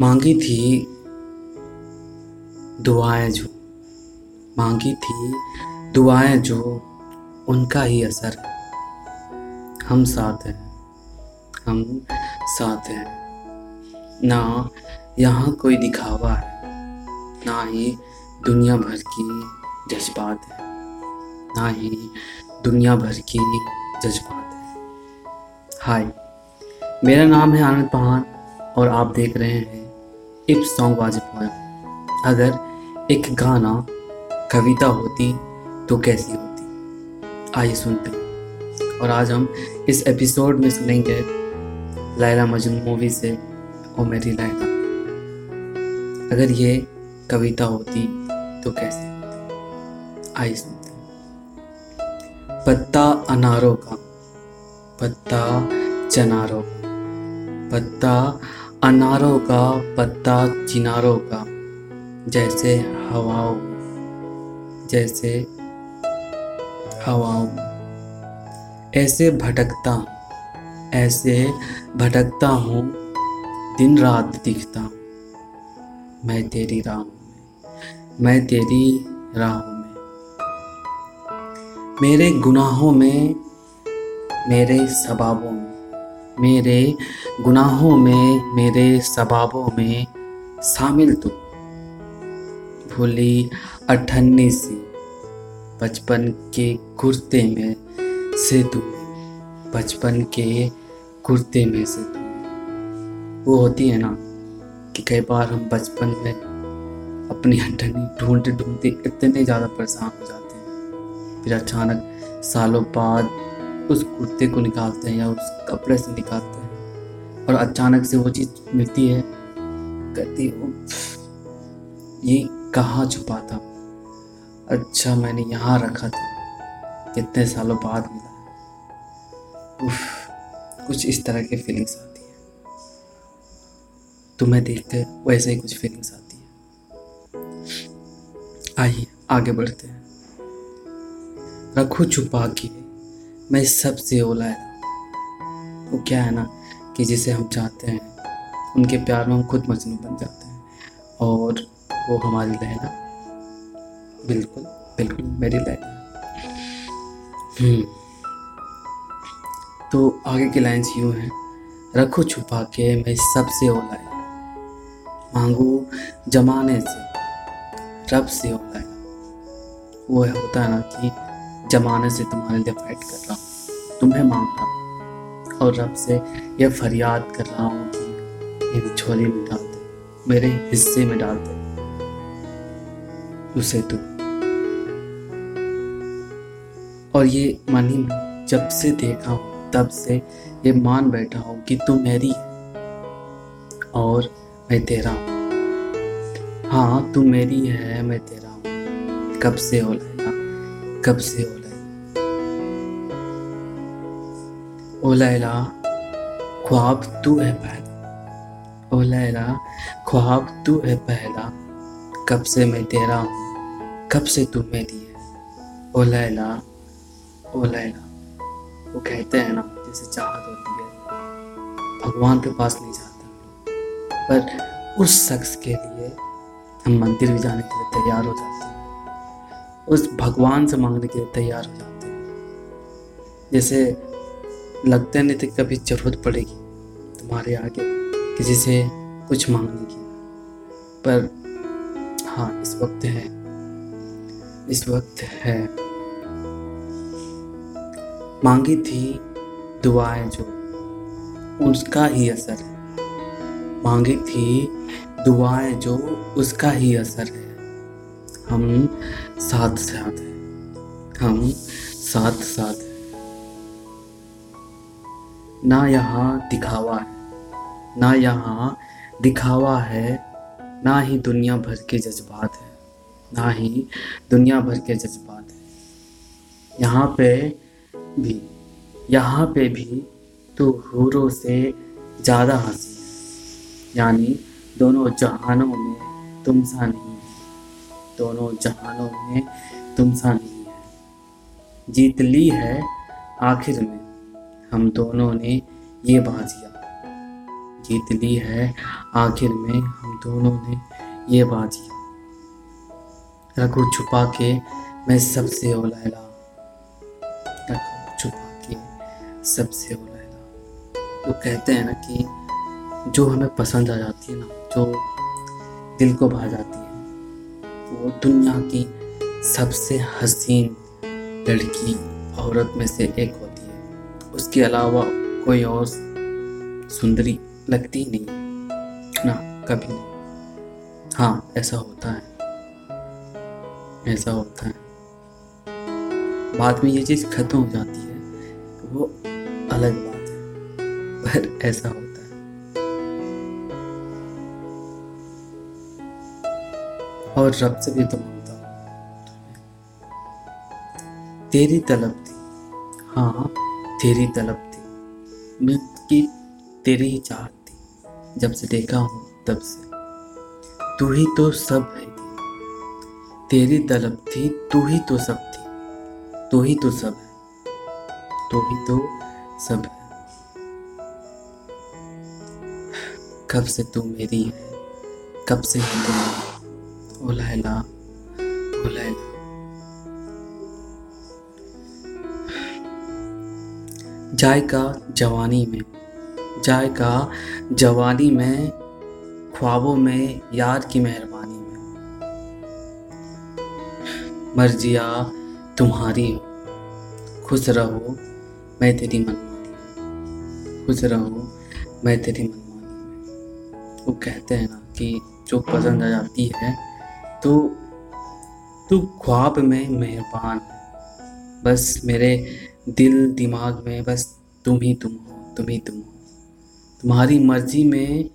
मांगी थी दुआएँ जो, मांगी थी दुआएँ जो उनका ही असर हम साथ हैं, हम साथ हैं। ना यहाँ कोई दिखावा है, ना ही दुनिया भर की जज्बात है, ना ही दुनिया भर की जज्बात है। हाय, मेरा नाम है आनंद पहान और आप देख रहे हैं इप सॉन्ग वाजिब पोएम अगर एक गाना कविता होती तो कैसी होती? आइए सुनते हैं। और आज हम इस एपिसोड में सुनेंगे लैला मजनू मूवी से ओ मेरी लैला। अगर ये कविता होती तो कैसे होती? आइए सुनते हैं। पत्ता अनारों का, पत्ता चनारों का, पत्ता अनारों का पत्ता चिनारों का, जैसे हवाओं जैसे हवाओं। ऐसे भटकता ऐसे भटकता हूँ दिन रात दिखता। मैं तेरी राह में, मैं तेरी राह में। मेरे गुनाहों में, मेरे सबाबों में। मेरे गुनाहों में, मेरे सबाबों में शामिल तू। भूली अठन्नी सी बचपन के कुर्ते में से तू। बचपन के कुर्ते में से तू। वो होती है ना कि कई बार हम बचपन में अपनी हटनी ढूंढते ढूंढते इतने ज़्यादा परेशान हो जाते हैं। फिर अचानक सालों बाद उस कुर्ते को निकालते हैं या उस कपड़े से निकालते हैं और अचानक से वो चीज़ मिलती है, कहती ये कहाँ छुपा था? अच्छा मैंने यहाँ रखा था। कितने सालों बाद मिला कुछ इस तरह की फीलिंग्स आती है। तुम्हें देख कर वैसे ही कुछ फीलिंग्स आती है। आइए, आगे बढ़ते हैं। रखो छुपा के। मैं सबसे ओलाया वो क्या है ना कि जिसे हम चाहते हैं, उनके प्यार में हम खुद मजनू बन जाते हैं और वो हमारी लहना बिल्कुल बिल्कुल मेरी लहना हम्म। तो आगे की लाइन्स यूँ हैं। रखो छुपा के मैं सबसे ओलाया मांगू जमाने से रब से ओलाया वो होता है ना कि जमाने से तुम्हारे लिए फाइट कर रहा हूँ। तुम्हें मांग रहा हूँ। और रब से यह फरियाद कर रहा हूँ कि मेरी झोली में डाल दे, मेरे हिस्से में डाल दे। उसे तू और ये मन ही जब से देखा हूँ, तब से ये मान बैठा हूँ कि तू मेरी है। और मैं तेरा हूँ। हाँ तू मेरी है, मैं तेरा हूँ। कब से हो लैला कब से लैला ओ लैला ख्वाब तू है पहला। ओ लैला ख्वाब तू है पहला। कब से मैं तेरा हूँ? कब से तू मेरी है? ओ लैला ओ लैला वो कहते हैं ना, जैसे चाहत होती है। भगवान के पास नहीं जाता। पर उस शख्स के लिए हम मंदिर भी जाने के लिए तैयार हो जाते हैं। उस भगवान से मांगने के लिए तैयार हो जाते हैं। जैसे लगते नहीं थे कभी ज़रूरत पड़ेगी तुम्हारे आगे किसी से कुछ मांगने की। पर हाँ इस वक्त है। इस वक्त है। मांगी थी दुआएँ जो उसका ही असर है। मांगी थी दुआएँ जो उसका ही असर है। हम साथ साथ हैं। हम साथ साथ हैं। ना यहाँ दिखावा है, ना यहाँ दिखावा है, ना ही दुनिया भर के जज्बात है, ना ही दुनिया भर के जज्बात है। यहाँ पे भी, यहाँ पे भी तो हूरों से ज़्यादा हँसी है। यानी दोनों जहानों में तुम सा नहीं दोनों जहानों में तुम सा नहीं है। जीत ली है आखिर में। हम दोनों ने ये बाजिया जीत ली है आखिर में। हम दोनों ने ये बाजिया रखो छुपा के मैं सबसे ओ लैला रखो छुपा के सबसे ओ लैला तो कहते हैं ना कि जो हमें पसंद आ जाती है ना, जो दिल को भा जाती है वो दुनिया की सबसे हसीन लड़की औरत में से एक होती है। उसके अलावा कोई और सुंदरी लगती नहीं, ना, कभी नहीं। हाँ ऐसा होता है। ऐसा होता है। बाद में ये चीज़ खत्म हो जाती है। वो अलग बात है। पर ऐसा है और रब से भी तो माँगता तेरी तलब थी हाँ तेरी तलब थी मैं की तेरी ही चाहत। थी जब से देखा हूँ, तब से। तू ही तो सब है तेरी। तलब थी तू ही तो सब थी। तू ही तो सब है। तू ही तो सब है। कब से तू मेरी है? कब से है तू ओ लैला ओ लैला जायका जवानी में, जायका जवानी में, ख्वाबों में, यार की मेहरबानी में। मर्जिया तुम्हारी हो, खुश रहो, मैं तेरी मनमानी खुश रहो, मैं तेरी मनमानी वो कहते हैं ना कि जो पसंद आ जाती है तो तू ख्वाब में मेहरबान बस मेरे दिल दिमाग में, बस तुम ही तुम हो, तुम ही तुम हो। तुम्हारी मर्ज़ी में,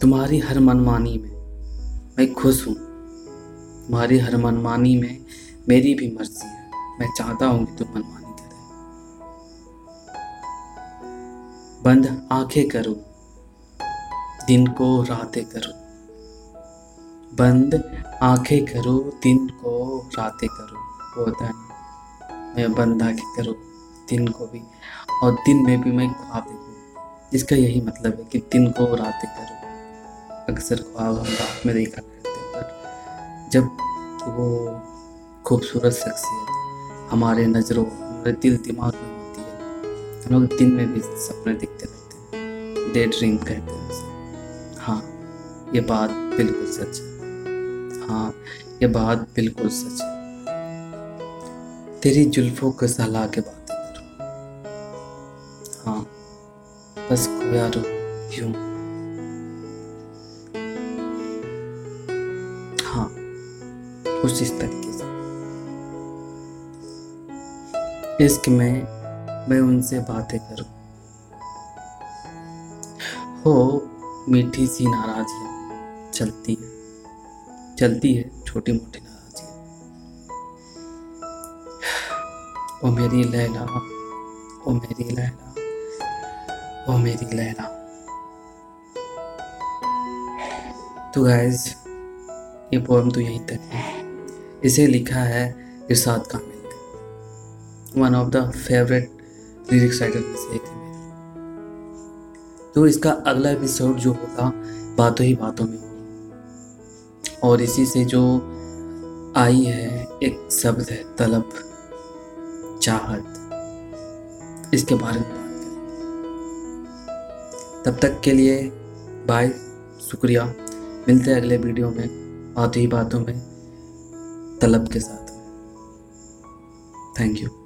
तुम्हारी हर मनमानी में मैं खुश हूँ। तुम्हारी हर मनमानी में मेरी भी मर्ज़ी है। मैं चाहता हूँ कि तुम मनमानी करे। बंद आँखें करो, दिन को रातें करो। बंद, आँखें करो, दिन को, रातें करो, वो होता है। मैं बंद आँखें करो, दिन को भी। और दिन में भी मैं ख्वाब देखूँ इसका यही मतलब है कि दिन को, रातें करो। अक्सर ख्वाब हम रात में देखा करते हैं बट जब वो खूबसूरत शख्सियत हमारे नज़रों, हमारे दिल, दिमाग में होती है हम लोग दिन में भी सपने दिखते रहते हैं। डे ड्रीम कहते हैं हाँ ये बात बिल्कुल सच है। हाँ ये बात बिल्कुल सच है। तेरी जुल्फों को सहला के बातें करो हाँ बस खोया रो यूँ। कुछ इस तरीके से इश्क में मैं उनसे बातें करूँ। हो, मीठी सी नाराजियाँ चलती है। चलती है, छोटी मोटी नाराजियाँ ओ मेरी लैला, ओ मेरी लैला, ओ मेरी लैला। तो गाइज़ ये पोएम तो यहीं तक है। इसे लिखा है इरशाद कामिल ने। One of the favourite lyrics writer में से एक तो इसका अगला एपिसोड जो होगा, बातों ही बातों में और इसी से जो आई है, एक शब्द है, तलब, चाहत। इसके बारे में बात करेंगे तब तक के लिए बाय, शुक्रिया। मिलते हैं अगले वीडियो में बातों ही बातों में, तलब के साथ। Thank you